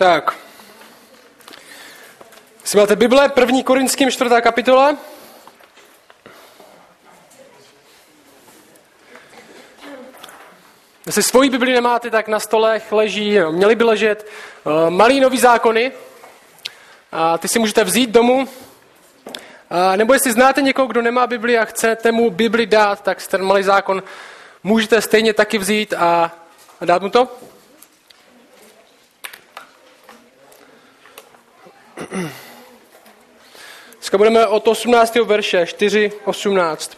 Tak. Si máte Bible, první Korinským, čtvrtá kapitola. Jestli svoji Bibli nemáte, tak na stolech leží, měly by ležet uh, malý nový zákony. A ty si můžete vzít domů. A nebo jestli znáte někoho, kdo nemá Bibli a chcete mu Bibli dát, tak ten malý zákon můžete stejně taky vzít a, a dát mu to. Dneska budeme od 18. verše 4.18.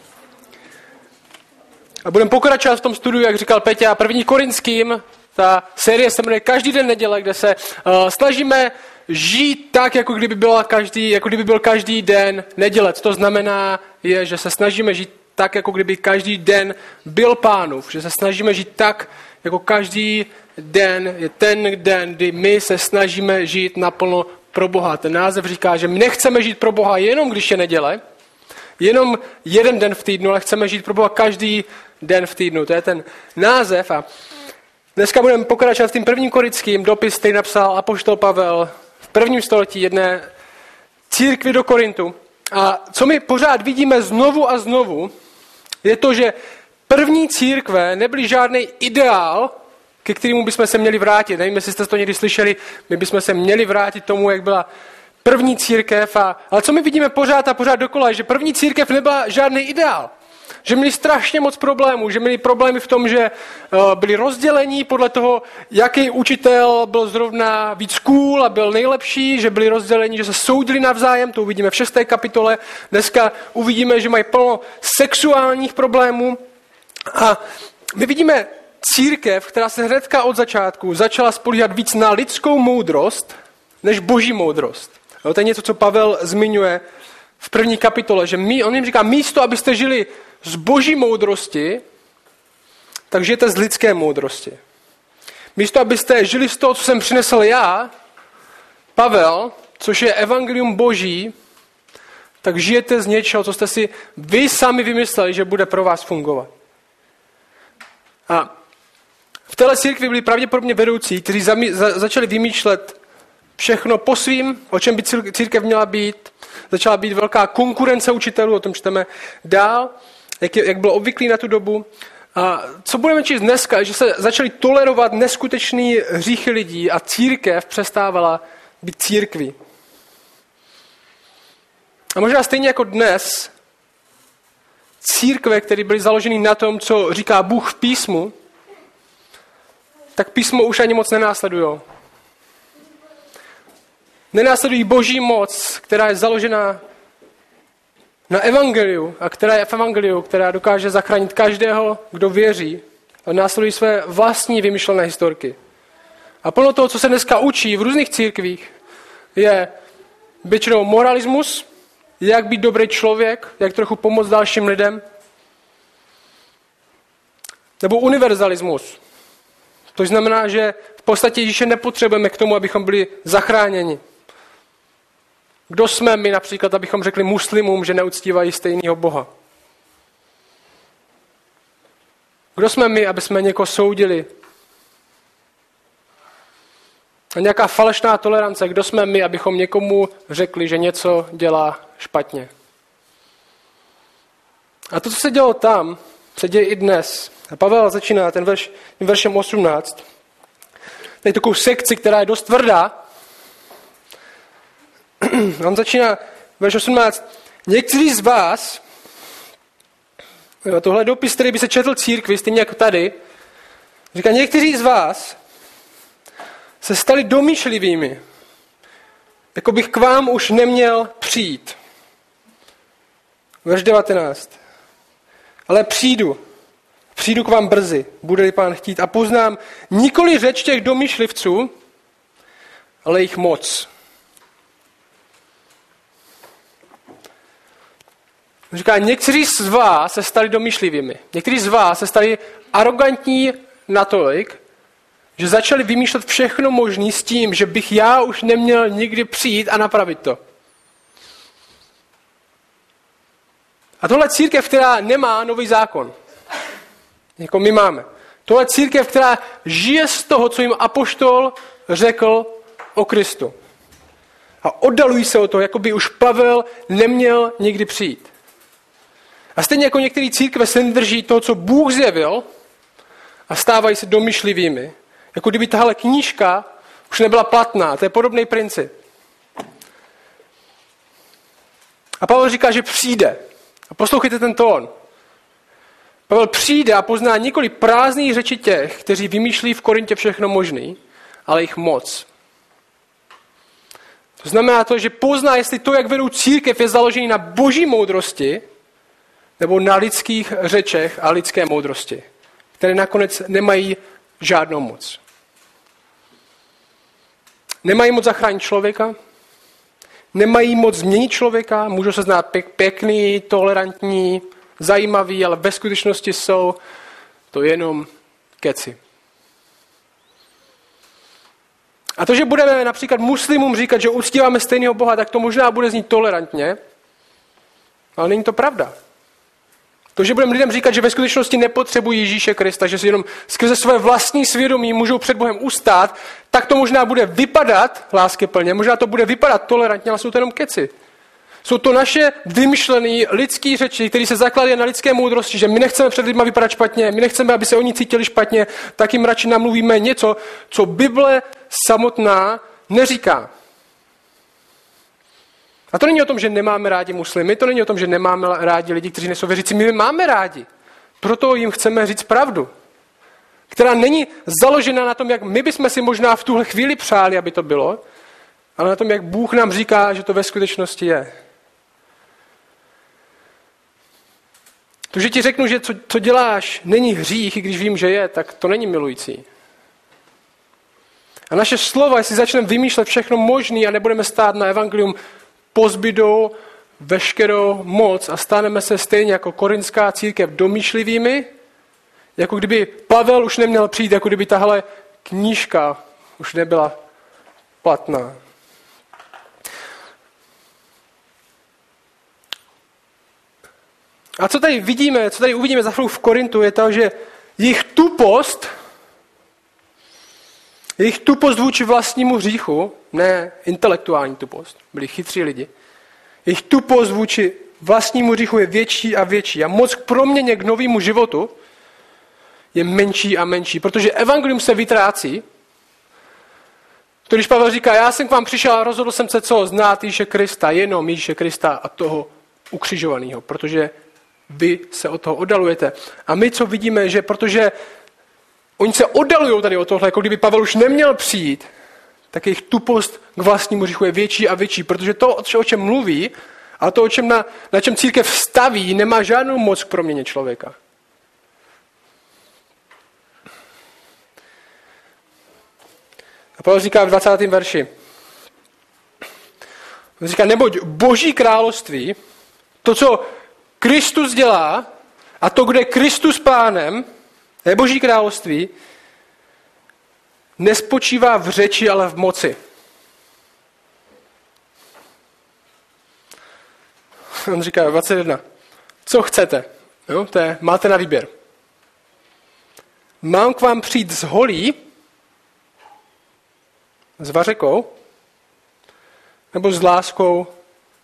A budeme pokračovat v tom studiu, jak říkal Peťa, první korinským. Ta série se jmenuje Každý den neděle, kde se uh, snažíme žít tak, jako kdyby, byla každý, jako kdyby byl každý den neděle. Co to znamená, je, že se snažíme žít tak, jako kdyby každý den byl pánův. Že se snažíme žít tak, jako každý den je ten den, kdy my se snažíme žít naplno pro Boha. Ten název říká, že my nechceme žít pro Boha jenom, když je neděle, jenom jeden den v týdnu, ale chceme žít pro Boha každý den v týdnu. To je ten název. A dneska budeme pokračovat tím prvním korickým dopis, který napsal Apoštol Pavel v prvním století jedné církvi do Korintu. A co my pořád vidíme znovu a znovu, je to, že první církve nebyly žádný ideál, ke kterému bychom se měli vrátit. Nevím, jestli jste to někdy slyšeli, my bychom se měli vrátit tomu, jak byla první církev. A, ale co my vidíme pořád a pořád dokola, je, že první církev nebyla žádný ideál. Že měli strašně moc problémů, že měli problémy v tom, že uh, byli rozdělení podle toho, jaký učitel byl zrovna víc cool a byl nejlepší, že byli rozdělení, že se soudili navzájem, to uvidíme v šesté kapitole. Dneska uvidíme, že mají plno sexuálních problémů. A my vidíme církev, která se hnedka od začátku začala spolíhat víc na lidskou moudrost, než boží moudrost. Jo, to je něco, co Pavel zmiňuje v první kapitole, že my, on jim říká, místo, abyste žili z boží moudrosti, tak žijete z lidské moudrosti. Místo, abyste žili z toho, co jsem přinesl já, Pavel, což je evangelium boží, tak žijete z něčeho, co jste si vy sami vymysleli, že bude pro vás fungovat. A v téhle církvi byli pravděpodobně vedoucí, kteří zami, za, začali vymýšlet všechno po svým, o čem by církev měla být. Začala být velká konkurence učitelů, o tom čteme dál, jak, je, jak bylo obvyklý na tu dobu. A co budeme číst dneska, že se začali tolerovat neskutečný hříchy lidí a církev přestávala být církví. A možná stejně jako dnes, církve, které byly založeny na tom, co říká Bůh v písmu, tak písmo už ani moc nenásledují. Nenásledují boží moc, která je založena na evangeliu a která je v evangeliu, která dokáže zachránit každého, kdo věří a následují své vlastní vymyšlené historky. A plno toho, co se dneska učí v různých církvích, je většinou moralismus, jak být dobrý člověk, jak trochu pomoct dalším lidem, nebo univerzalismus, to znamená, že v podstatě Ježíše nepotřebujeme k tomu, abychom byli zachráněni. Kdo jsme my například, abychom řekli muslimům, že neuctívají stejného Boha? Kdo jsme my, aby jsme někoho soudili? A nějaká falešná tolerance, kdo jsme my, abychom někomu řekli, že něco dělá špatně? A to, co se dělo tam, se děje i dnes. A Pavel začíná ten verš, tím veršem 18. Tady takovou sekci, která je dost tvrdá. On začíná verš 18. Někteří z vás, jo, tohle dopis, který by se četl církvi, stejně jako tady, říká, někteří z vás se stali domýšlivými, jako bych k vám už neměl přijít. Verš 19. Ale přijdu, Přijdu k vám brzy, bude-li pán chtít, a poznám nikoli řeč těch domýšlivců, ale jich moc. Říká, někteří z vás se stali domýšlivými. Někteří z vás se stali arrogantní natolik, že začali vymýšlet všechno možné s tím, že bych já už neměl nikdy přijít a napravit to. A tohle církev, která nemá nový zákon. Jako my máme. Tohle církev, která žije z toho, co jim apoštol řekl o Kristu. A oddalují se o to, jako by už Pavel neměl nikdy přijít. A stejně jako některé církve se nedrží toho, co Bůh zjevil a stávají se domyšlivými. Jako kdyby tahle knížka už nebyla platná. To je podobný princip. A Pavel říká, že přijde. A poslouchejte ten tón. Pavel přijde a pozná nikoli prázdný řeči těch, kteří vymýšlí v Korintě všechno možný, ale jich moc. To znamená to, že pozná, jestli to, jak vedou církev, je založený na boží moudrosti, nebo na lidských řečech a lidské moudrosti, které nakonec nemají žádnou moc. Nemají moc zachránit člověka, nemají moc změnit člověka, můžou se znát pěkný, tolerantní, zajímavý, ale ve skutečnosti jsou to jenom keci. A to, že budeme například muslimům říkat, že uctíváme stejného Boha, tak to možná bude znít tolerantně, ale není to pravda. To, že budeme lidem říkat, že ve skutečnosti nepotřebují Ježíše Krista, že si jenom skrze své vlastní svědomí můžou před Bohem ustát, tak to možná bude vypadat lásky plně, možná to bude vypadat tolerantně, ale jsou to jenom keci. Jsou to naše vymyšlené lidské řeči, které se zakládají na lidské moudrosti, že my nechceme před lidmi vypadat špatně, my nechceme, aby se oni cítili špatně, tak jim radši namluvíme něco, co Bible samotná neříká. A to není o tom, že nemáme rádi muslimy, to není o tom, že nemáme rádi lidi, kteří nejsou věřící. My máme rádi. Proto jim chceme říct pravdu, která není založena na tom, jak my bychom si možná v tuhle chvíli přáli, aby to bylo, ale na tom, jak Bůh nám říká, že to ve skutečnosti je. To, že ti řeknu, že co, co děláš, není hřích, i když vím, že je, tak to není milující. A naše slova, jestli začneme vymýšlet všechno možné a nebudeme stát na evangelium, pozbydou veškerou moc a staneme se stejně jako korinská církev domýšlivými, jako kdyby Pavel už neměl přijít, jako kdyby tahle knížka už nebyla platná. A co tady vidíme, co tady uvidíme za chvíli v Korintu, je to, že jejich tupost, jejich tupost vůči vlastnímu hříchu, ne intelektuální tupost, byli chytří lidi, jejich tupost vůči vlastnímu hříchu je větší a větší a moc k proměně k novému životu je menší a menší, protože evangelium se vytrácí. To když Pavel říká, já jsem k vám přišel a rozhodl jsem se co? Znát Ježíše Krista, jenom Ježíše Krista a toho ukřižovaného, protože vy se od toho oddalujete. A my co vidíme, že protože oni se oddalují tady od tohle, jako kdyby Pavel už neměl přijít, tak jejich tupost k vlastnímu říchu je větší a větší, protože to, o čem mluví, a to, o čem na, na čem církev staví, nemá žádnou moc k proměně člověka. A Pavel říká v 20. verši, on říká, neboť boží království, to, co Kristus dělá a to, kde Kristus pánem, je boží království, nespočívá v řeči, ale v moci. On říká 21. Co chcete? Jo, to je, máte na výběr. Mám k vám přijít s holí, s vařekou, nebo s láskou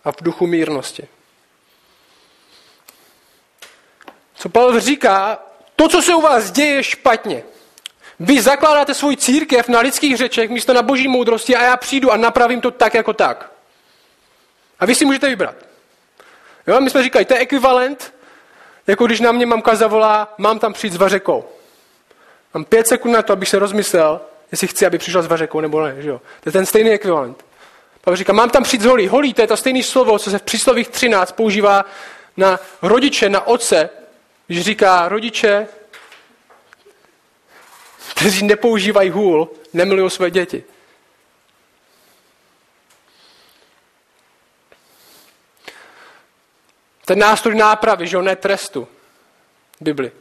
a v duchu mírnosti. Co Pavel říká, to, co se u vás děje, je špatně. Vy zakládáte svůj církev na lidských řečech místo na boží moudrosti a já přijdu a napravím to tak jako tak. A vy si můžete vybrat. Jo, my jsme říkali, to je ekvivalent, jako když na mě mamka zavolá, mám tam přijít s vařekou. Mám pět sekund na to, abych se rozmyslel, jestli chci, aby přišla s vařekou nebo ne. Že jo? To je ten stejný ekvivalent. Pavel říká, mám tam přijít z holí. Holí, to je to stejné slovo, co se v příslovích 13 používá na rodiče, na otce, když říká rodiče, kteří nepoužívají hůl, nemilují své děti. Ten nástroj nápravy, že ne trestu. Bibli.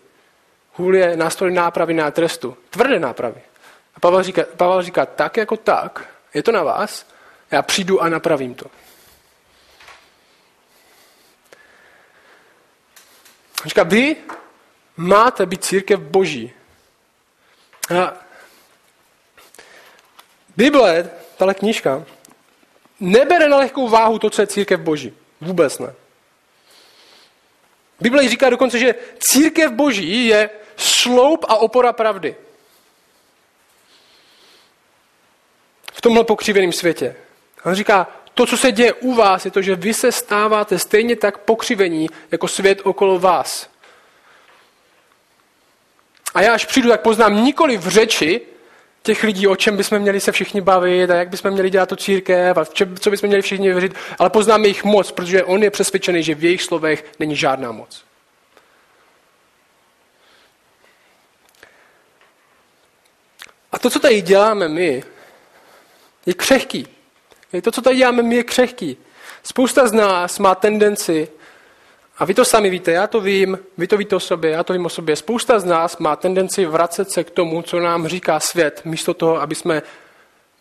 Hůl je nástroj nápravy na trestu. Tvrdé nápravy. A Pavel říká, Pavel říká, tak jako tak, je to na vás, já přijdu a napravím to. Říká, vy máte být církev boží. A Bible tahle knížka, nebere na lehkou váhu to, co je církev boží. Vůbec ne. Bible říká dokonce, že církev boží je sloup a opora pravdy. V tomhle pokřiveném světě. On říká, to, co se děje u vás, je to, že vy se stáváte stejně tak pokřivení jako svět okolo vás. A já až přijdu, tak poznám nikoli v řeči těch lidí, o čem bychom měli se všichni bavit a jak bychom měli dělat tu církev a co bychom měli všichni věřit, ale poznáme jejich moc, protože on je přesvědčený, že v jejich slovech není žádná moc. A to, co tady děláme my, je křehký. To, co tady děláme my, je křehký. Spousta z nás má tendenci, a vy to sami víte, já to vím, vy to víte o sobě, já to vím o sobě, spousta z nás má tendenci vracet se k tomu, co nám říká svět, místo toho, aby jsme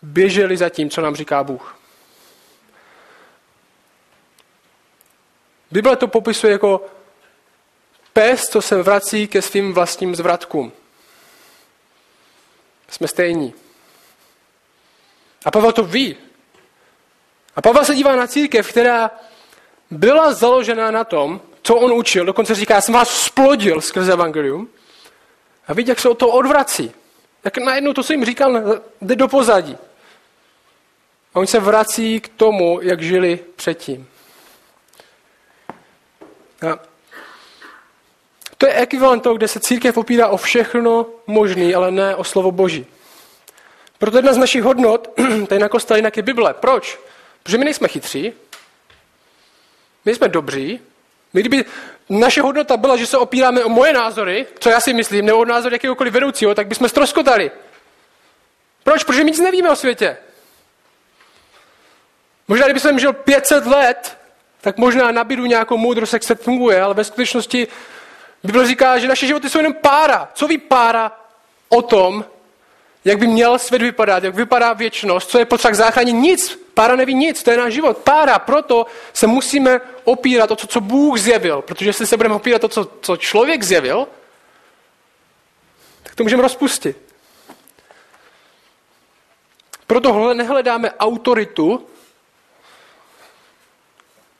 běželi za tím, co nám říká Bůh. Bible to popisuje jako pes, co se vrací ke svým vlastním zvratkům. Jsme stejní. A Pavel to ví. A Pavel se dívá na církev, která byla založena na tom, co on učil. Dokonce říká, já jsem vás splodil skrze evangelium. A vidí, jak se o to odvrací. Tak najednou to, co jim říkal, jde do pozadí. A oni se vrací k tomu, jak žili předtím. A to je ekvivalent toho, kde se církev opírá o všechno možné, ale ne o slovo Boží. Proto jedna z našich hodnot, tady na kostele jinak je Bible. Proč? Protože my nejsme chytří, my jsme dobří, my kdyby naše hodnota byla, že se opíráme o moje názory, co já si myslím, nebo o názor jakéhokoliv vedoucího, tak bychom stroskotali. Proč? Protože my nic nevíme o světě. Možná, kdyby jsem žil 500 let, tak možná nabídu nějakou moudrost, jak se funguje, ale ve skutečnosti Bible říká, že naše životy jsou jenom pára. Co ví pára o tom, jak by měl svět vypadat, jak vypadá věčnost, co je potřeba k záchraně? Nic. Pára neví nic, to je náš život. Pára, proto se musíme opírat o to, co Bůh zjevil. Protože jestli se budeme opírat o to, co, člověk zjevil, tak to můžeme rozpustit. Proto nehledáme autoritu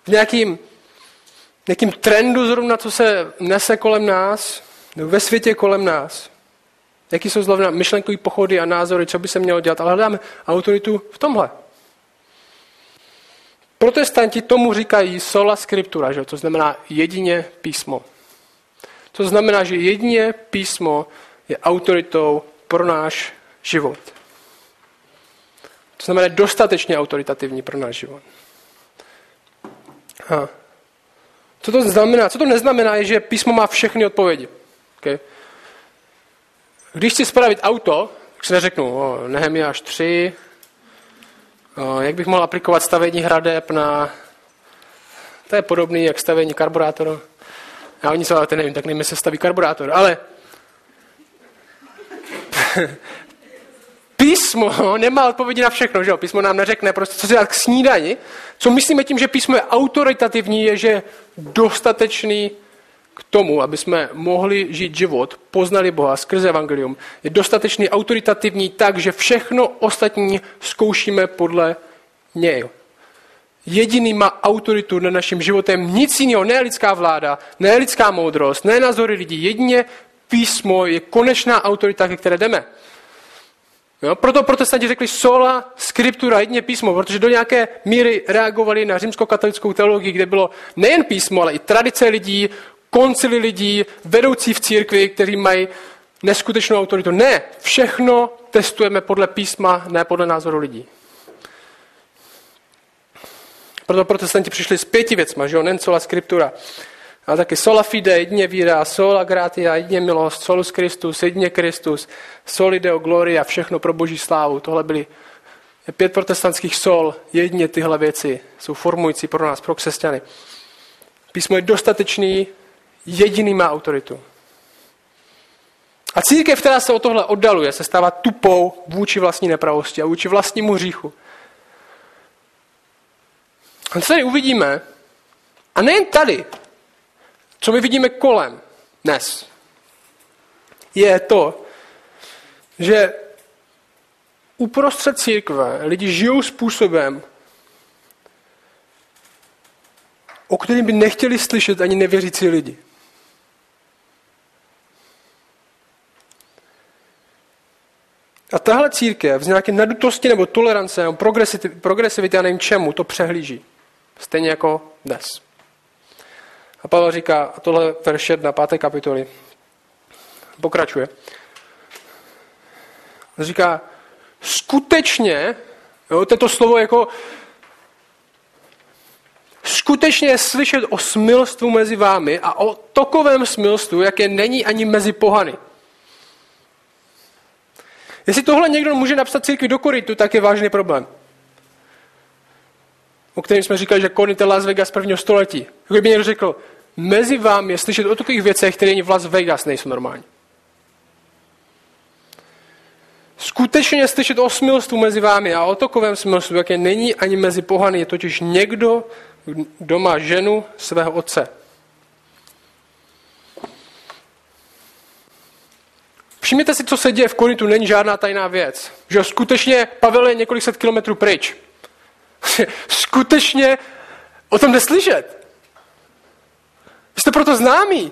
v nějakým, nějakým trendu zrovna, co se nese kolem nás, nebo ve světě kolem nás. Jaký jsou zrovna myšlenkové pochody a názory, co by se mělo dělat, ale hledáme autoritu v tomhle. Protestanti tomu říkají sola scriptura, že? to znamená jedině písmo. To znamená, že jedině písmo je autoritou pro náš život. To znamená dostatečně autoritativní pro náš život. Co to znamená? Co to neznamená, je, že písmo má všechny odpovědi. Okay? Když chci spravit auto, tak si neřeknu, o, Nehemiáš 3, o, jak bych mohl aplikovat stavení hradeb na... To je podobný, jak stavení karburátoru. Já oni se ale nevím, tak nevím, se staví karburátor, ale písmo nemá odpovědi na všechno, že jo? Písmo nám neřekne prostě, co si dát k snídani. Co myslíme tím, že písmo je autoritativní, je, že dostatečný k tomu, aby jsme mohli žít život, poznali Boha skrze evangelium, je dostatečný autoritativní tak, že všechno ostatní zkoušíme podle něj. Jediný má autoritu nad naším životem, nic jiného, ne lidská vláda, ne lidská moudrost, ne názory lidí, jedině písmo je konečná autorita, ke které jdeme. Jo? Proto protestanti řekli sola scriptura, jedině písmo, protože do nějaké míry reagovali na římskokatolickou teologii, kde bylo nejen písmo, ale i tradice lidí, koncily lidí, vedoucí v církvi, kteří mají neskutečnou autoritu. Ne, všechno testujeme podle písma, ne podle názoru lidí. Proto protestanti přišli s pěti věcma, že jo, nen sola scriptura, ale taky sola fide, jedině víra, sola gratia, jedině milost, solus Christus, jedině Kristus, soli deo gloria, všechno pro boží slávu. Tohle byly pět protestantských sol, jedině tyhle věci jsou formující pro nás, pro křesťany. Písmo je dostatečný, jediný má autoritu. A církev, která se o tohle oddaluje, se stává tupou vůči vlastní nepravosti a vůči vlastnímu hříchu. A co tady uvidíme, a nejen tady, co my vidíme kolem dnes, je to, že uprostřed církve lidi žijou způsobem, o kterým by nechtěli slyšet ani nevěřící lidi. A tahle církev z nějaké nadutosti nebo tolerance nebo progresivity a nevím čemu to přehlíží. Stejně jako dnes. A Pavel říká, a tohle verš 1, 5. kapitoly, pokračuje. Říká, skutečně, jo, toto slovo jako skutečně slyšet o smilstvu mezi vámi a o takovém smilstvu, jaké není ani mezi pohany. Jestli tohle někdo může napsat církvi do Korintu, tak je vážný problém. O kterém jsme říkali, že Korint je Las Vegas prvního století. Kdyby někdo řekl, mezi vámi je slyšet o takových věcech, které ani v Las Vegas nejsou normální. Skutečně slyšet o smilstvu mezi vámi a o takovém smilstvu, jaké není ani mezi pohany, je totiž někdo, kdo má ženu svého otce. Všimněte si, co se děje v Korintu, není žádná tajná věc. Že skutečně Pavel je několik set kilometrů pryč. skutečně o tom neslyšet. Jste proto známí.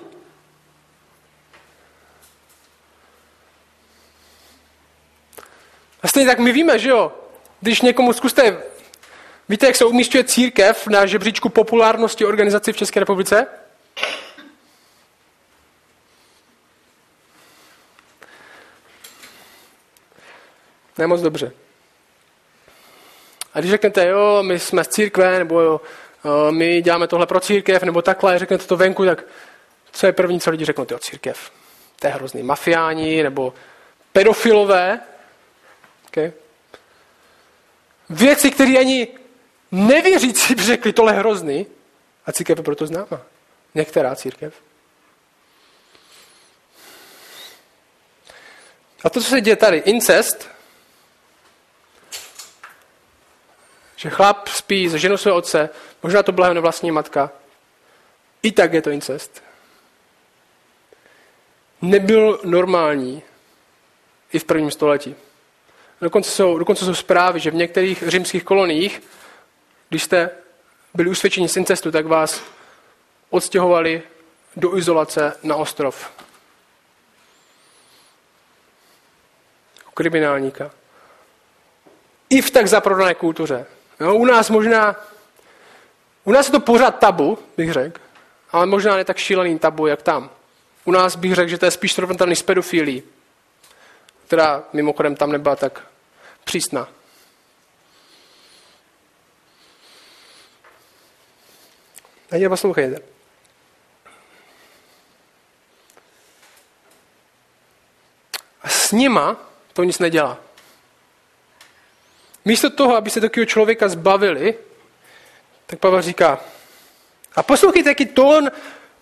A stejně tak my víme, že jo, když někomu zkuste, víte, jak se umístuje církev na žebříčku populárnosti organizací v České republice? Ne moc dobře. A když řeknete, jo, my jsme z církve, nebo jo, my děláme tohle pro církev, nebo takhle, řeknete to venku, tak co je první, co lidi řeknou, ty o církev? To je hrozný mafiáni, nebo pedofilové. Okay. Věci, které ani nevěřící by řekli, tohle je hrozný, a církev je proto známa. Některá církev. A to, co se děje tady, incest, že chlap spí se ženou svého otce, možná to byla jeho vlastní matka, i tak je to incest. Nebyl normální i v prvním století. Dokonce jsou, dokonce jsou zprávy, že v některých římských koloniích, když jste byli usvědčeni z incestu, tak vás odstěhovali do izolace na ostrov. Kriminálníka. I v tak zaprodané kultuře. Jo, u nás možná, u nás je to pořád tabu, bych řekl, ale možná ne tak šílený tabu, jak tam. U nás bych řekl, že to je spíš srovnatelný s pedofilí, která mimochodem tam nebyla tak přísná. A poslouchejte. A s nima to nic nedělá. Místo toho, aby se takového člověka zbavili, tak Pavel říká, a poslouchejte, jaký tón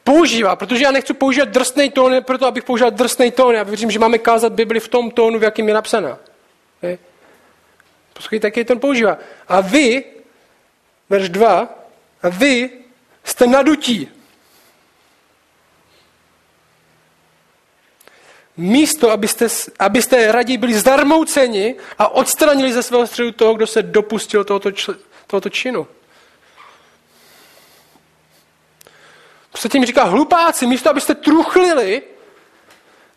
používá, protože já nechci používat drsný tón, proto abych používal drsný tón. Já věřím, že máme kázat Bibli v tom tónu, v jakým je napsaná. Poslouchejte, jaký tón používá. A vy, verš 2, a vy jste nadutí. Místo, abyste, abyste raději byli zdarmouceni a odstranili ze svého středu toho, kdo se dopustil tohoto, tohoto činu. Co tím říká hlupáci, místo abyste truchlili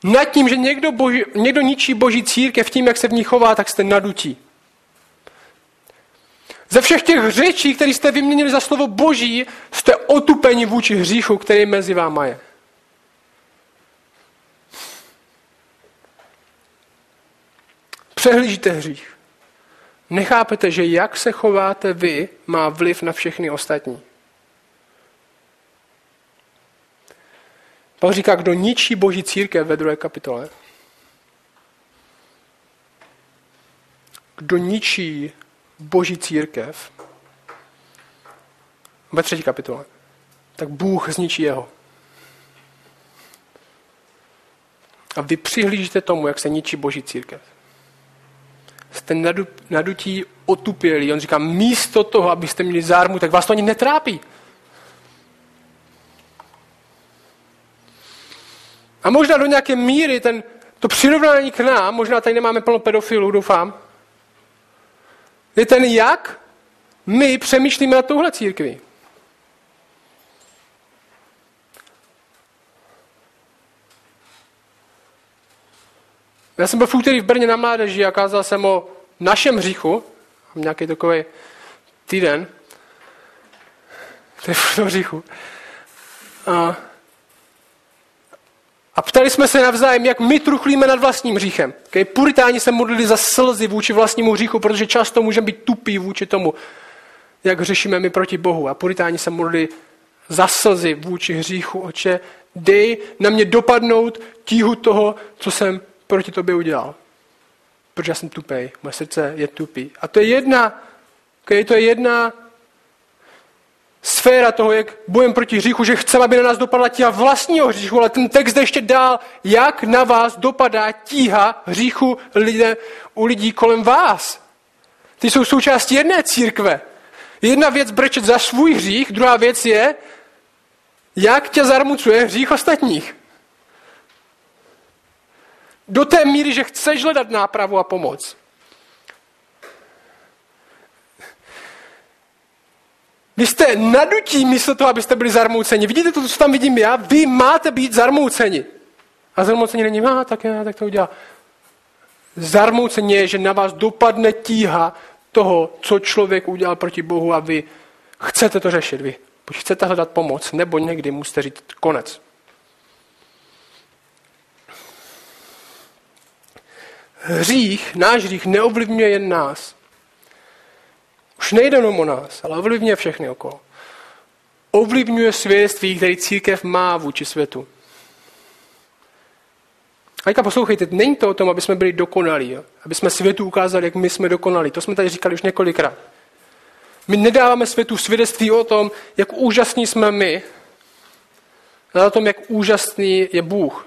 nad tím, že někdo, boží, někdo ničí boží církev tím, jak se v ní chová, tak jste nadutí. Ze všech těch řečí, které jste vyměnili za slovo boží, jste otupeni vůči hříchu, který mezi váma je. Přehlížíte hřích. Nechápete, že jak se chováte vy, má vliv na všechny ostatní. Pavel říká, kdo ničí boží církev ve druhé kapitole. Kdo ničí boží církev ve třetí kapitole, tak Bůh zničí jeho. A vy přihlížíte tomu, jak se ničí boží církev jste nadutí otupělí. On říká, místo toho, abyste měli zármu, tak vás to ani netrápí. A možná do nějaké míry ten, to přirovnání k nám, možná tady nemáme plno pedofilů, doufám, je ten, jak my přemýšlíme na touhle církvi. Já jsem byl v úterý v Brně na mládeži a kázal jsem o našem hříchu. Mám nějaký takový týden. To je v hříchu. A, a ptali jsme se navzájem, jak my truchlíme nad vlastním hříchem. Okay? Puritáni se modlili za slzy vůči vlastnímu hříchu, protože často můžeme být tupí vůči tomu, jak řešíme my proti Bohu. A puritáni se modlili za slzy vůči hříchu. Oče, dej na mě dopadnout tíhu toho, co jsem proti tobě udělal. Protože já jsem tupej, moje srdce je tupý. A to je jedna, okay, to je jedna sféra toho, jak bojem proti hříchu, že chceme, aby na nás dopadla tíha vlastního hříchu, ale ten text jde ještě dál, jak na vás dopadá tíha hříchu lidé, u lidí kolem vás. Ty jsou součástí jedné církve. Jedna věc brečet za svůj hřích, druhá věc je, jak tě zarmucuje hřích ostatních. Do té míry, že chceš hledat nápravu a pomoc. Vy jste nadutí místo toho, abyste byli zarmouceni. Vidíte to, co tam vidím já? Vy máte být zarmouceni. A zarmoucení není, a tak, já, tak to udělá. Zarmoucení je, že na vás dopadne tíha toho, co člověk udělal proti Bohu a vy chcete to řešit. Vy buď chcete hledat pomoc, nebo někdy musíte říct konec. Hřích, náš hřích neovlivňuje jen nás. Už nejde jenom o nás, ale ovlivňuje všechny okolo. Ovlivňuje svědectví, který církev má vůči světu. A poslouchejte, není to o tom, aby jsme byli dokonalí, jo? aby jsme světu ukázali, jak my jsme dokonalí. To jsme tady říkali už několikrát. My nedáváme světu svědectví o tom, jak úžasní jsme my, ale o tom, jak úžasný je Bůh.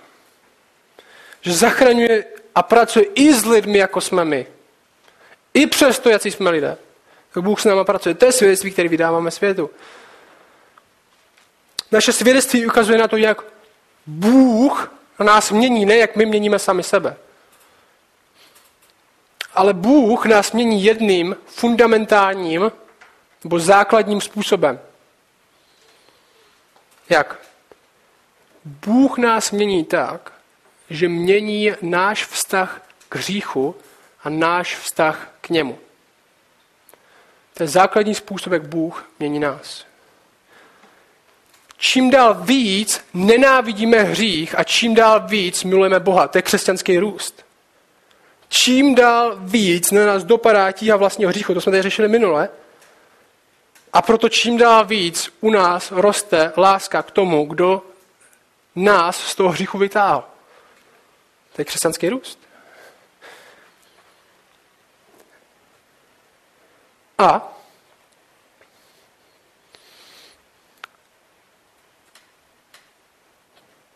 Že zachraňuje a pracuje i s lidmi, jako jsme my. I přesto, jak jsme lidé. Tak Bůh s náma pracuje. To je svědectví, které vydáváme světu. Naše svědectví ukazuje na to, jak Bůh nás mění, ne jak my měníme sami sebe. Ale Bůh nás mění jedným fundamentálním nebo základním způsobem. Jak? Bůh nás mění tak, že mění náš vztah k hříchu a náš vztah k němu. To je základní způsob, jak Bůh mění nás. Čím dál víc nenávidíme hřích a čím dál víc milujeme Boha. To je křesťanský růst. Čím dál víc na nás dopadá tíha vlastního hříchu, to jsme tady řešili minule, a proto čím dál víc u nás roste láska k tomu, kdo nás z toho hříchu vytáhl. To je křesťanský růst. A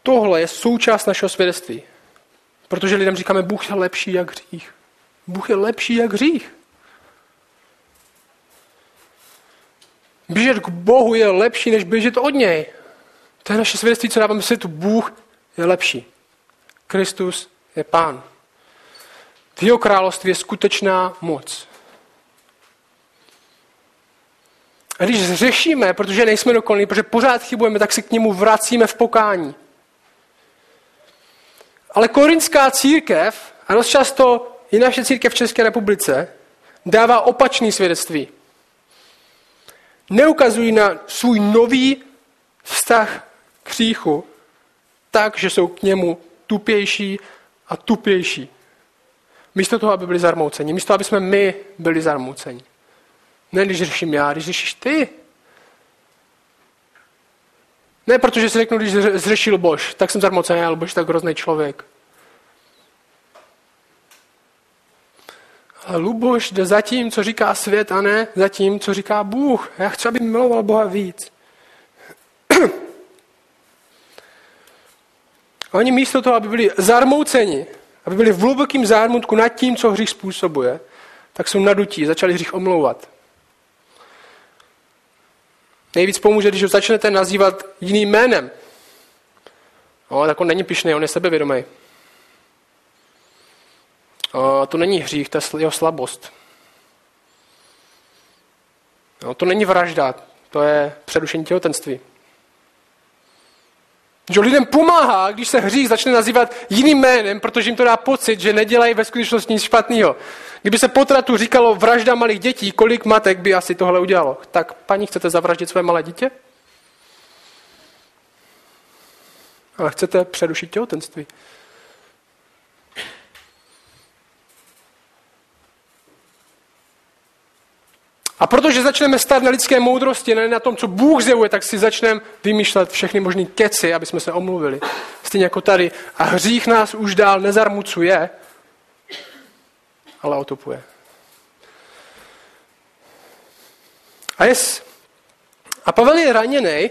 tohle je součást našeho svědectví. Protože lidem říkáme, Bůh je lepší jak hřích. Bůh je lepší jak hřích. Běžet k Bohu je lepší, než běžet od něj. To je naše svědectví, co dáváme světu. Bůh je lepší. Kristus je pán. V jeho království je skutečná moc. A když řešíme, protože nejsme dokonalí, protože pořád chybujeme, tak se k němu vracíme v pokání. Ale korinská církev, a dost často i naše církev v České republice, dává opačný svědectví. Neukazují na svůj nový vztah k hříchu tak, že jsou k němu tupější a tupější. Místo toho, aby byli zarmouceni. Místo, aby jsme my byli zarmouceni. Ne, když řeším já, když řešíš ty. Ne, protože si řeknu, když zřešil Bož, tak jsem zarmoucený, ale Bož je tak hrozný člověk. Ale Luboš jde za tím, co říká svět, a ne za tím, co říká Bůh. Já chci, aby miloval Boha víc. A oni místo toho, aby byli zarmouceni, aby byli v hlubokým zármutku nad tím, co hřích způsobuje, tak jsou nadutí, začali hřích omlouvat. Nejvíc pomůže, když ho začnete nazývat jiným jménem. No, tak on není pišný, on je sebevědomý. A to není hřích, to je jeho slabost. No, to není vražda, to je přerušení těhotenství. Že lidem pomáhá, když se hřích začne nazývat jiným jménem, protože jim to dá pocit, že nedělají ve skutečnosti nic špatného. Kdyby se potratu říkalo vražda malých dětí, kolik matek by asi tohle udělalo? Tak paní, chcete zavraždit své malé dítě? Ale chcete přerušit těhotenství. A protože začneme stát na lidské moudrosti, ne na tom, co Bůh zjevuje, tak si začneme vymýšlet všechny možné keci, aby jsme se omluvili. Stejně jako tady. A hřích nás už dál nezarmucuje, ale otopuje. A, jest, a Pavel je raněný,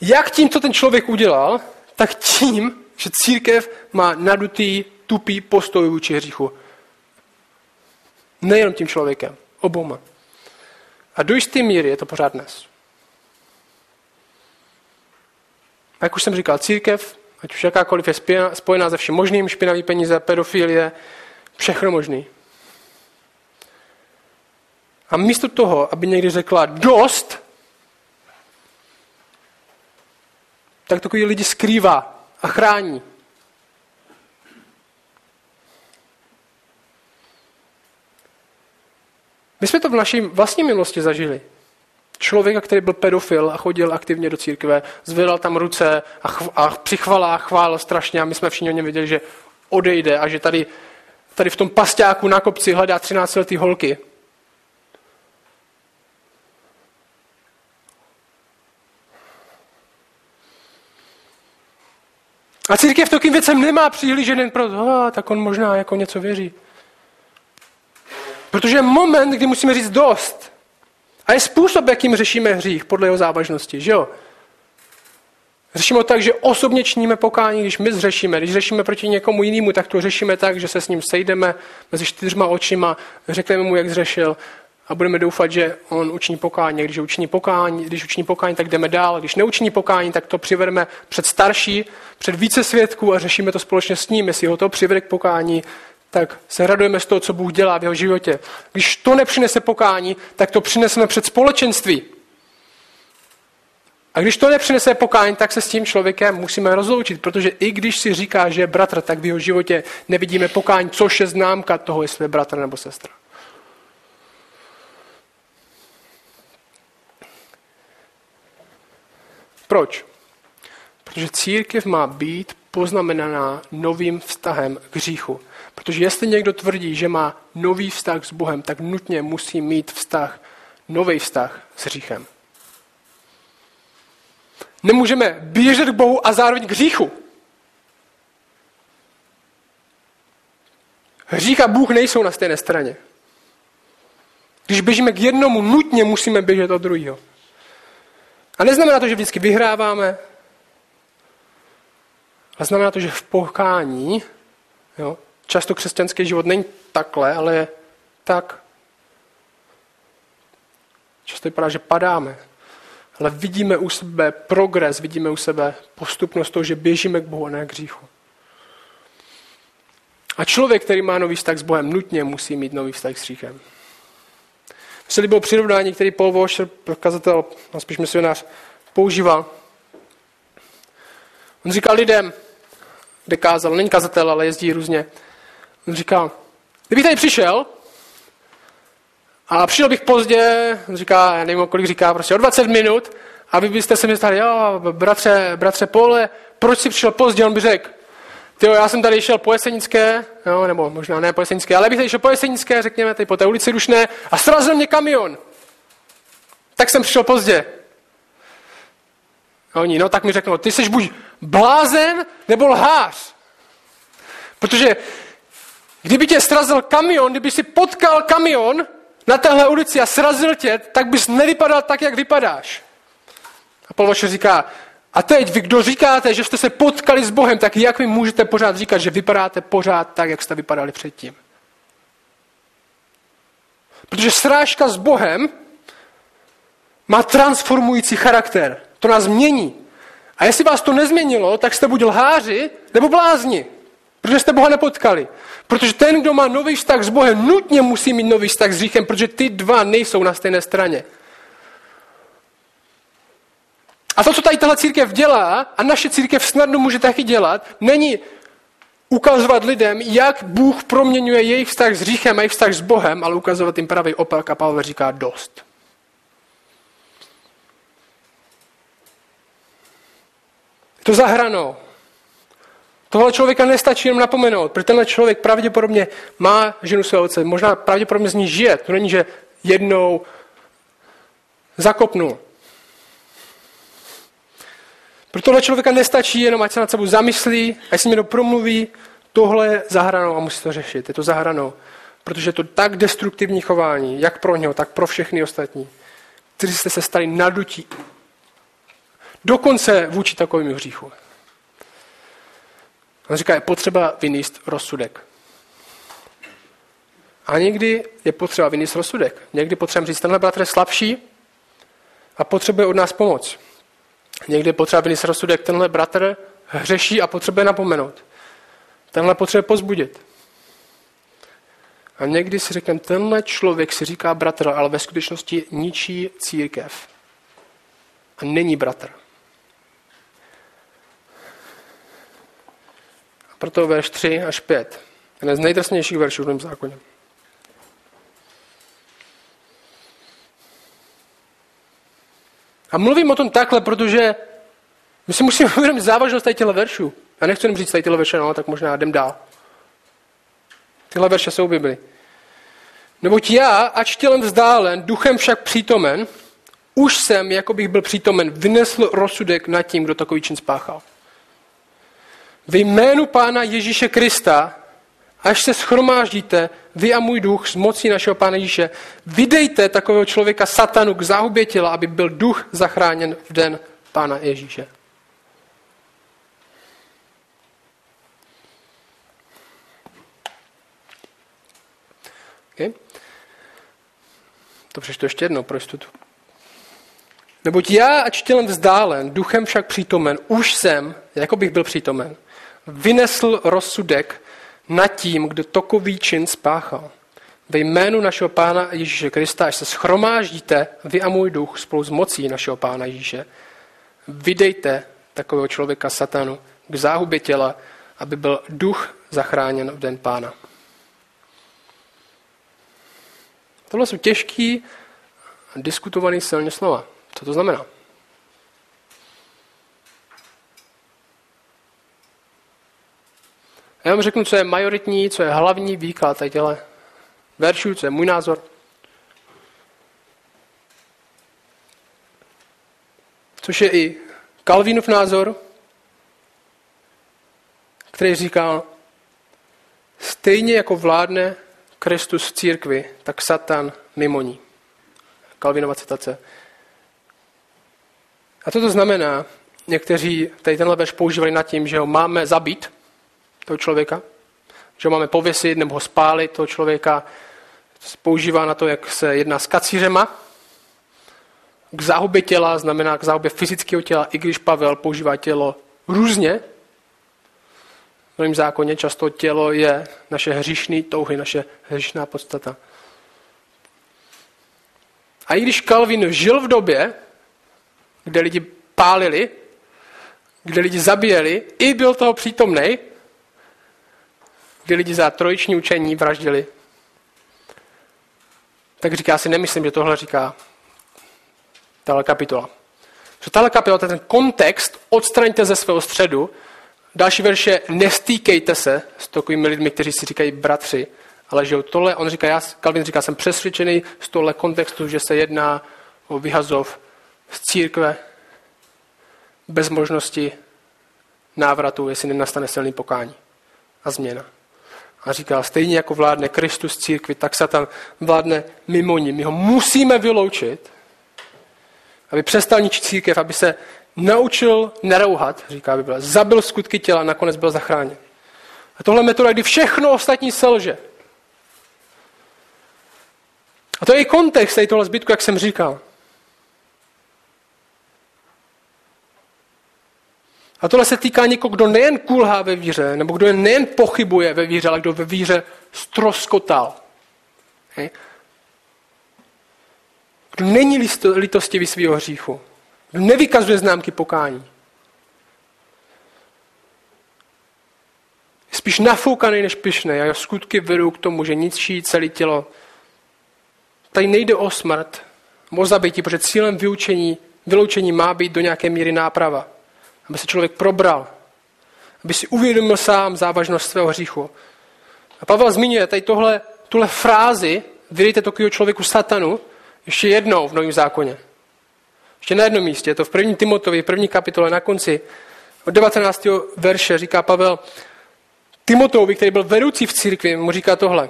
jak tím, co ten člověk udělal, tak tím, že církev má nadutý, tupý postoj vůči hříchu. Nejenom tím člověkem. Obouma. A do jisté míry je to pořád dnes. A jak už jsem říkal, církev, ať už jakákoliv je spojená se vším možným, špinavý peníze, pedofilie, všechno možný. A místo toho, aby někdy řekla dost, tak takový lidi skrývá a chrání. My jsme to v naší vlastní milosti zažili. Člověka, který byl pedofil a chodil aktivně do církve, zvedal tam ruce a, chv- a při chvalách strašně a my jsme všichni o něm věděli, že odejde a že tady, tady v tom pasťáku na kopci hledá 13 letý holky. A církev takovým věcem nemá přihlížen pro oh, tak on možná jako něco věří. Protože je moment, kdy musíme říct dost. A je způsob, jakým řešíme hřích podle jeho závažnosti, že jo? Řešíme to tak, že osobně činíme pokání, když my zřešíme. Když řešíme proti někomu jinému, tak to řešíme tak, že se s ním sejdeme mezi čtyřma očima, řekneme mu, jak zřešil a budeme doufat, že on učiní pokání. Když učiní pokání, když učiní pokání, tak jdeme dál. Když neučiní pokání, tak to přivedeme před starší, před více svědků a řešíme to společně s ním. Jestli ho to přivede k pokání, tak se radujeme z toho, co Bůh dělá v jeho životě. Když to nepřinese pokání, tak to přineseme před společenství. A když to nepřinese pokání, tak se s tím člověkem musíme rozloučit, protože i když si říká, že je bratr, tak v jeho životě nevidíme pokání, což je známka toho, jestli je bratr nebo sestra. Proč? Protože církev má být poznamenaná novým vztahem k hříchu. Protože jestli někdo tvrdí, že má nový vztah s Bohem, tak nutně musí mít vztah, nový vztah s hříchem. Nemůžeme běžet k Bohu a zároveň k hříchu. Hřích a Bůh nejsou na stejné straně. Když běžíme k jednomu, nutně musíme běžet od druhého. A neznamená to, že vždycky vyhráváme, ale znamená to, že v pokání jo, Často křesťanský život není takhle, ale je tak. Často vypadá, že padáme. Ale vidíme u sebe progres, vidíme u sebe postupnost toho, že běžíme k Bohu a ne k hříchu. A člověk, který má nový vztah s Bohem, nutně musí mít nový vztah s hříchem. Se líbilo přirovnání, který Paul Washer, kazatel, a spíš misionář, používal. On říkal lidem, kde kázal, není kazatel, ale jezdí různě, On říká, kdybych tady přišel a přišel bych pozdě, on říká, já nevím, kolik říká, prostě o 20 minut, a vy byste se mi stali, jo, bratře, bratře Pole, proč jsi přišel pozdě? On by řekl, tyjo, já jsem tady šel po Jesenické, jo, nebo možná ne po Jesenické, ale bych tady šel po Jesenické, řekněme, tady po té ulici Rušné, a srazil mě kamion. Tak jsem přišel pozdě. A oni, no tak mi řeknou, ty jsi buď blázen nebo lhář. Protože Kdyby tě srazil kamion, kdyby si potkal kamion na téhle ulici a srazil tě, tak bys nevypadal tak, jak vypadáš. A Paul říká, a teď vy, kdo říkáte, že jste se potkali s Bohem, tak jak vy můžete pořád říkat, že vypadáte pořád tak, jak jste vypadali předtím? Protože srážka s Bohem má transformující charakter. To nás mění. A jestli vás to nezměnilo, tak jste buď lháři, nebo blázni. Protože jste Boha nepotkali. Protože ten, kdo má nový vztah s Bohem, nutně musí mít nový vztah s říchem, protože ty dva nejsou na stejné straně. A to, co tady tahle církev dělá, a naše církev snadno může taky dělat, není ukazovat lidem, jak Bůh proměňuje jejich vztah s říchem a jejich vztah s Bohem, ale ukazovat jim pravý opak a Pavel říká dost. To zahranou. Tohle člověka nestačí jenom napomenout, protože tenhle člověk pravděpodobně má ženu svého otce, možná pravděpodobně z ní žije. To není, že jednou zakopnul. Pro tohle člověka nestačí jenom, ať se nad sebou zamyslí, ať si někdo promluví, tohle je zahranou a musí to řešit. Je to zahranou. Protože je to tak destruktivní chování, jak pro něho, tak pro všechny ostatní, kteří jste se stali nadutí. Dokonce vůči takovým hříchu. On říká, je potřeba vyníst rozsudek. A někdy je potřeba vyníst rozsudek. Někdy potřeba říct, tenhle bratr je slabší a potřebuje od nás pomoc. Někdy je potřeba vyníst rozsudek, tenhle bratr hřeší a potřebuje napomenout. Tenhle potřebuje pozbudit. A někdy si řekneme, tenhle člověk si říká bratr, ale ve skutečnosti ničí církev. A není bratr. Proto verš 3 až 5. Jeden z nejdrsnějších veršů v Novém zákoně. A mluvím o tom takhle, protože my si musíme uvědomit závažnost tady těchto veršů. Já nechci jenom říct tady tyhle verše, no, tak možná jdem dál. Tyhle verše jsou Bibli. Neboť já, ač tělem vzdálen, duchem však přítomen, už jsem, jako bych byl přítomen, vynesl rozsudek nad tím, kdo takový čin spáchal. Ve jménu Pána Ježíše Krista, až se schromáždíte, vy a můj duch z mocí našeho Pána Ježíše, vydejte takového člověka satanu k záhubě těla, aby byl duch zachráněn v den Pána Ježíše. Okay? To přečtu ještě jednou pro jistotu. Neboť já, ač tělem vzdálen, duchem však přítomen, už jsem, jako bych byl přítomen, vynesl rozsudek nad tím, kdo takový čin spáchal. Ve jménu našeho Pána Ježíše Krista, až se schromáždíte, vy a můj duch spolu s mocí našeho Pána Ježíše, vydejte takového člověka satanu k záhubě těla, aby byl duch zachráněn v den Pána. Tohle jsou těžký, diskutovaný silně slova. Co to znamená? Já vám řeknu, co je majoritní, co je hlavní výklad těle veršů, co je můj názor. Což je i Kalvínův názor, který říkal, stejně jako vládne Kristus církvi, tak Satan mimo ní. Kalvinova citace. A co to znamená? Někteří tady tenhle verš používali nad tím, že ho máme zabít, toho člověka, že ho máme pověsit nebo ho spálit, toho člověka. Používá na to, jak se jedná s kacířema. K záhubě těla znamená k záhubě fyzického těla, i když Pavel používá tělo různě, v novém zákoně často tělo je naše hříšné touhy, naše hříšná podstata. A i když Calvin žil v době, kde lidi pálili, kde lidi zabíjeli, i byl toho přítomný, kde lidi za trojiční učení vraždili, tak říká si, nemyslím, že tohle říká tahle kapitola. Že tahle kapitola, ten kontext, odstraňte ze svého středu Další verš je, nestýkejte se s takovými lidmi, kteří si říkají bratři, ale že tohle, on říká, já, Calvin říká, jsem přesvědčený z tohle kontextu, že se jedná o vyhazov z církve bez možnosti návratu, jestli nenastane silný pokání a změna. A říká, stejně jako vládne Kristus církvi, tak Satan vládne mimo ní. My ho musíme vyloučit, aby přestal ničit církev, aby se naučil nerouhat, říká Bible, zabil skutky těla, nakonec byl zachráněn. A tohle metoda, kdy všechno ostatní selže. A to je i kontext tady tohle zbytku, jak jsem říkal. A tohle se týká někoho, kdo nejen kulhá ve víře, nebo kdo nejen pochybuje ve víře, ale kdo ve víře stroskotal. Kdo není litostivý svého hříchu. Kdo nevykazuje známky pokání. Je spíš nafoukaný než pyšný a jeho skutky vedou k tomu, že ničí celé tělo. Tady nejde o smrt, o zabití, protože cílem vyučení, vyloučení má být do nějaké míry náprava. Aby se člověk probral. Aby si uvědomil sám závažnost svého hříchu. A Pavel zmiňuje tady tohle, tuhle frázi, vydejte takového člověku satanu, ještě jednou v Novém zákoně. Ještě na jednom místě, je to v první Timotovi, první kapitole na konci, od 19. verše říká Pavel, Timotovi, který byl vedoucí v církvi, mu říká tohle.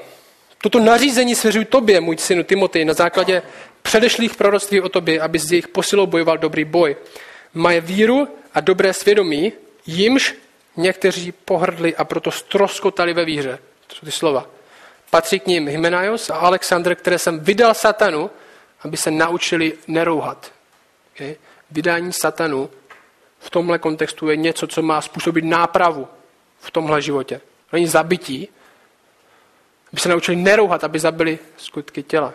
Toto nařízení svěřuji tobě, můj synu Timotej, na základě předešlých proroctví o tobě, aby z jejich posilou bojoval dobrý boj. Maje víru a dobré svědomí, jimž někteří pohrdli a proto stroskotali ve víře. To jsou ty slova. Patří k ním Hymenaios a Alexandr, které jsem vydal satanu, aby se naučili nerouhat. Okay? Vydání satanu v tomhle kontextu je něco, co má způsobit nápravu v tomhle životě. Není zabití, aby se naučili nerouhat, aby zabili skutky těla.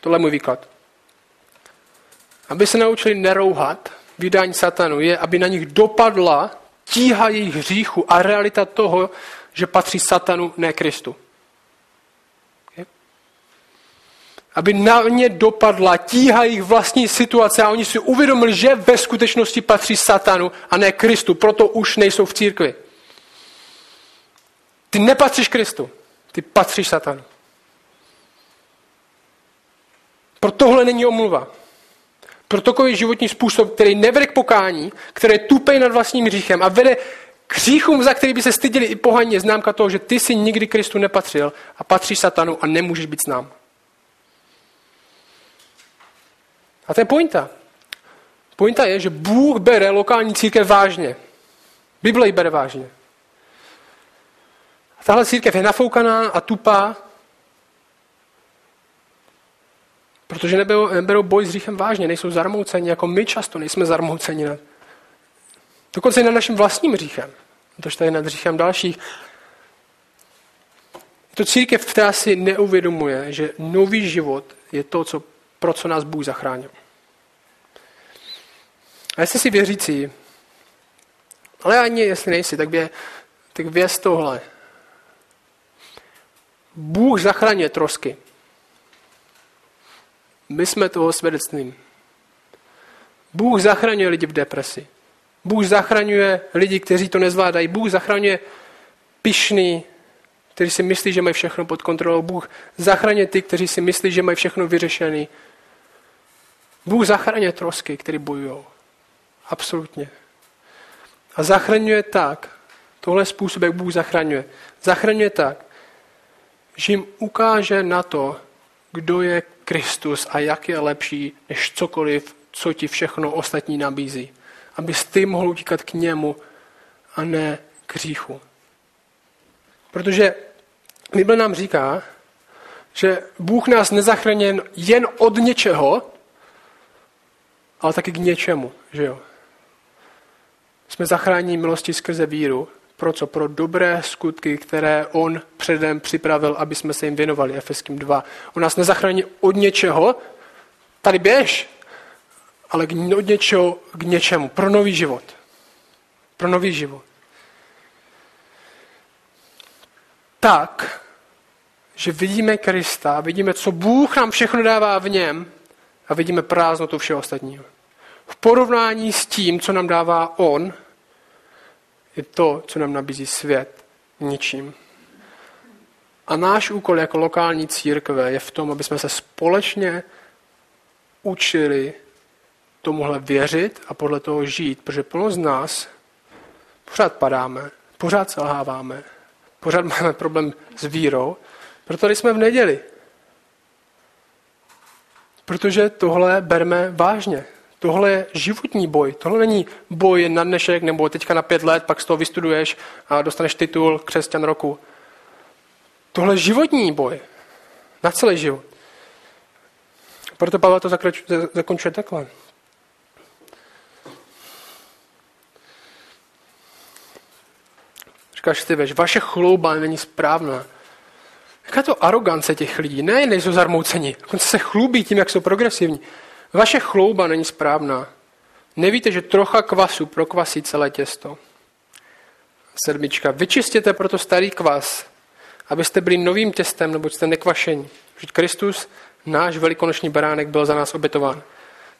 Tohle je můj výklad. Aby se naučili nerouhat, vydání satanu je, aby na nich dopadla tíha jejich hříchu a realita toho, že patří satanu, ne Kristu. Aby na ně dopadla tíha jejich vlastní situace a oni si uvědomili, že ve skutečnosti patří satanu a ne Kristu, proto už nejsou v církvi. Ty nepatříš Kristu, ty patříš satanu. Pro tohle není omluva. Pro takový životní způsob, který nevede k pokání, který je tupej nad vlastním hříchem a vede k hříchům, za který by se stydili i pohaně, známka toho, že ty si nikdy Kristu nepatřil a patříš satanu a nemůžeš být s nám. A to je pointa. Pointa je, že Bůh bere lokální církev vážně. Bible ji bere vážně. A tahle církev je nafoukaná a tupá, protože neberou, neberou boj s hříchem vážně, nejsou zarmouceni, jako my často nejsme zarmouceni. Na, dokonce i na naším vlastním hříchem. Tož tady nad hříchem dalších. Je to církev, která si neuvědomuje, že nový život je to, co pro co nás Bůh zachránil. A jestli si věřící, ale ani jestli nejsi, tak, bě, tak věz tohle. Bůh zachraňuje trosky. My jsme toho svědectvím. Bůh zachraňuje lidi v depresi. Bůh zachraňuje lidi, kteří to nezvládají. Bůh zachraňuje pišný, kteří si myslí, že mají všechno pod kontrolou. Bůh zachraňuje ty, kteří si myslí, že mají všechno vyřešené. Bůh zachraňuje trosky, které bojují. Absolutně. A zachraňuje tak, tohle způsob, jak Bůh zachraňuje, zachraňuje tak, že jim ukáže na to, kdo je Kristus a jak je lepší než cokoliv, co ti všechno ostatní nabízí. Abys ty mohl utíkat k němu a ne k hříchu. Protože Bible nám říká, že Bůh nás nezachraňuje jen od něčeho, ale taky k něčemu. Že jo? Jsme zachráněni milosti skrze víru. Pro co? Pro dobré skutky, které on předem připravil, aby jsme se jim věnovali. Efeským 2. On nás nezachrání od něčeho, tady běž, ale od něčeho k něčemu. Pro nový život. Pro nový život. Tak, že vidíme Krista, vidíme, co Bůh nám všechno dává v něm a vidíme prázdnotu všeho ostatního. V porovnání s tím, co nám dává On, je to, co nám nabízí svět, ničím. A náš úkol jako lokální církve je v tom, aby jsme se společně učili tomuhle věřit a podle toho žít, protože plno z nás pořád padáme, pořád selháváme, pořád máme problém s vírou, proto jsme v neděli. Protože tohle berme vážně. Tohle je životní boj. Tohle není boj na dnešek nebo teďka na pět let, pak z toho vystuduješ a dostaneš titul křesťan roku. Tohle je životní boj. Na celý život. Proto Pavel to zakončuje takhle. ty, že vaše chlouba není správná. Jaká to arogance těch lidí? Ne, nejsou zarmouceni. Dokonce se chlubí tím, jak jsou progresivní. Vaše chlouba není správná. Nevíte, že trocha kvasu prokvasí celé těsto. Sedmička. Vyčistěte proto starý kvas, abyste byli novým těstem, nebo jste nekvašení. Vždyť Kristus, náš velikonoční baránek, byl za nás obětován.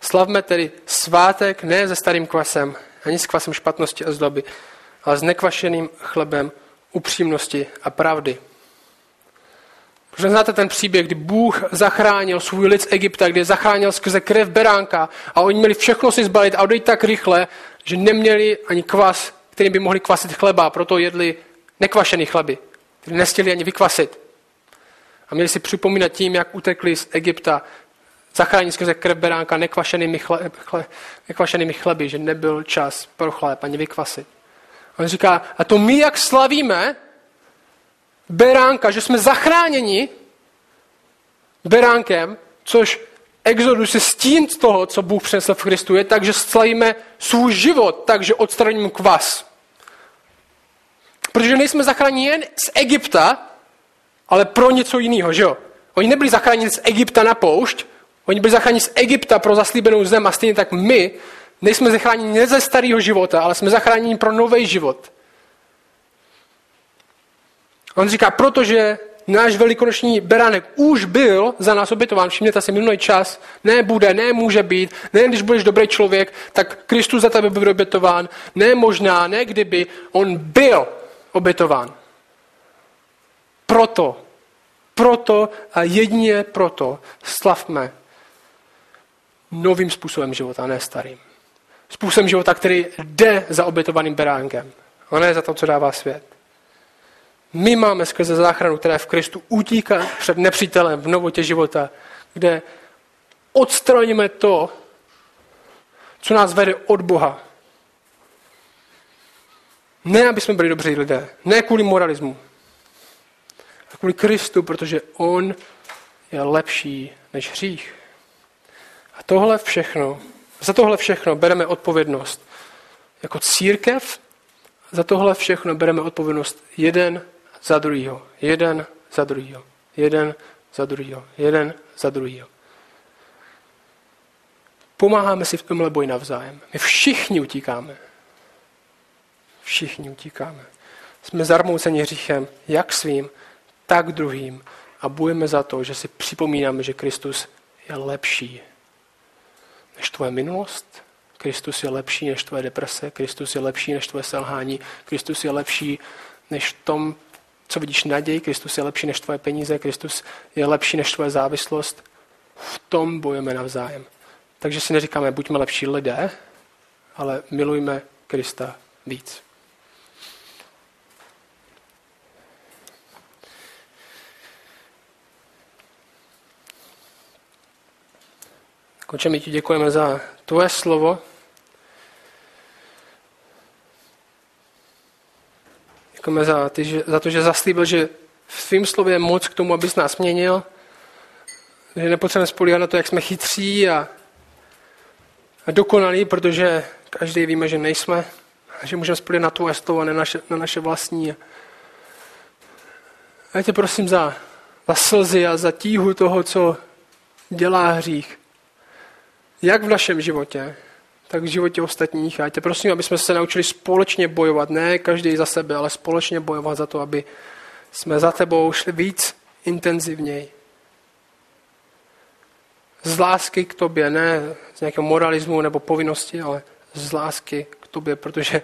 Slavme tedy svátek ne se starým kvasem, ani s kvasem špatnosti a zloby, ale s nekvašeným chlebem upřímnosti a pravdy. Protože znáte ten příběh, kdy Bůh zachránil svůj lid z Egypta, kdy zachránil skrze krev beránka a oni měli všechno si zbalit a odejít tak rychle, že neměli ani kvas, kterým by mohli kvasit chleba, proto jedli nekvašený chleby, který nestěli ani vykvasit. A měli si připomínat tím, jak utekli z Egypta, zachránit skrze krev beránka nekvašenými, chle, chle, nekvašenými chleby, že nebyl čas pro chléb ani vykvasit. On říká, a to my jak slavíme, beránka, že jsme zachráněni beránkem, což Exodus je stín z toho, co Bůh přinesl v Kristu, je tak, že slavíme svůj život, takže odstraníme kvas. Protože nejsme zachráněni jen z Egypta, ale pro něco jiného, že jo? Oni nebyli zachráněni z Egypta na poušť, oni byli zachráněni z Egypta pro zaslíbenou zem a stejně tak my nejsme zachráněni ne ze starého života, ale jsme zachráněni pro nový život. On říká, protože náš velikonoční beránek už byl za nás obětován. Všimněte si minulý čas. Ne bude, ne může být. Ne, když budeš dobrý člověk, tak Kristus za tebe byl obětován. Ne možná, ne kdyby. On byl obětován. Proto, proto a jedině proto slavme novým způsobem života, ne starým. Způsobem života, který jde za obětovaným beránkem. A ne za to, co dává svět. My máme skrze záchranu, která je v Kristu, utíkat před nepřítelem v novotě života, kde odstraníme to, co nás vede od Boha. Ne, aby jsme byli dobří lidé, ne kvůli moralismu, ale kvůli Kristu, protože On je lepší než hřích. A tohle všechno, za tohle všechno bereme odpovědnost jako církev, za tohle všechno bereme odpovědnost jeden za druhýho, jeden za druhýho, jeden za druhýho, jeden za druhýho. Pomáháme si v tomhle boji navzájem. My všichni utíkáme. Všichni utíkáme. Jsme zarmouceni hříchem, jak svým, tak druhým. A bojujeme za to, že si připomínáme, že Kristus je lepší než tvoje minulost. Kristus je lepší než tvoje deprese. Kristus je lepší než tvoje selhání. Kristus je lepší než v tom, co vidíš naději, Kristus je lepší než tvoje peníze, Kristus je lepší než tvoje závislost. V tom bojujeme navzájem. Takže si neříkáme, buďme lepší lidé, ale milujme Krista víc. Konče, my ti děkujeme za tvoje slovo. Děkujeme za, ty, že, za to, že zaslíbil, že v svým slově moc k tomu, abys nás měnil. Že nepotřebujeme spolíhat na to, jak jsme chytří a, a dokonalí, protože každý víme, že nejsme. A že můžeme spolíhat na tvoje slovo a na naše, na naše vlastní. A já tě prosím za, za slzy a za tíhu toho, co dělá hřích. Jak v našem životě, tak v životě ostatních. A tě prosím, aby jsme se naučili společně bojovat, ne každý za sebe, ale společně bojovat za to, aby jsme za tebou šli víc intenzivněji. Z lásky k tobě, ne z nějakého moralismu nebo povinnosti, ale z lásky k tobě, protože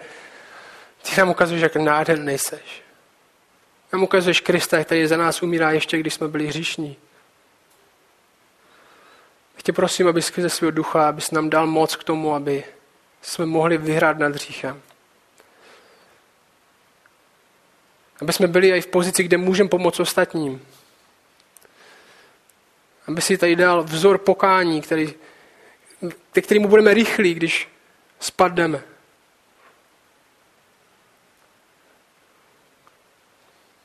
ty nám ukazuješ, jak nádherný seš. Nám ukazuješ Krista, který za nás umírá ještě, když jsme byli hříšní. Tě prosím, aby skrze svého ducha, abys nám dal moc k tomu, aby jsme mohli vyhrát nad hříchem. Aby jsme byli i v pozici, kde můžeme pomoct ostatním. Aby si tady dal vzor pokání, který, ke kterému budeme rychlí, když spadneme.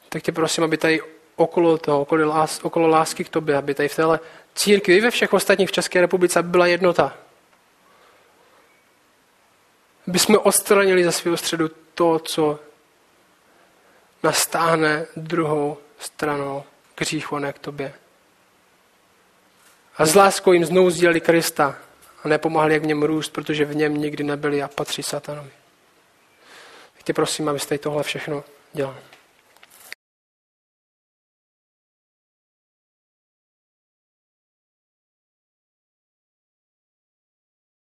Tak tě prosím, aby tady okolo toho, okolo, lás, okolo lásky k tobě, aby tady v téhle církvi, ve všech ostatních v České republice byla jednota. Aby jsme odstranili ze svého středu to, co nastáhne druhou stranou k hříchu, ne k tobě. A s láskou jim znovu sdělili Krista a nepomáhali, jak v něm růst, protože v něm nikdy nebyli a patří satanovi. Tak tě prosím, abyste tohle všechno dělal.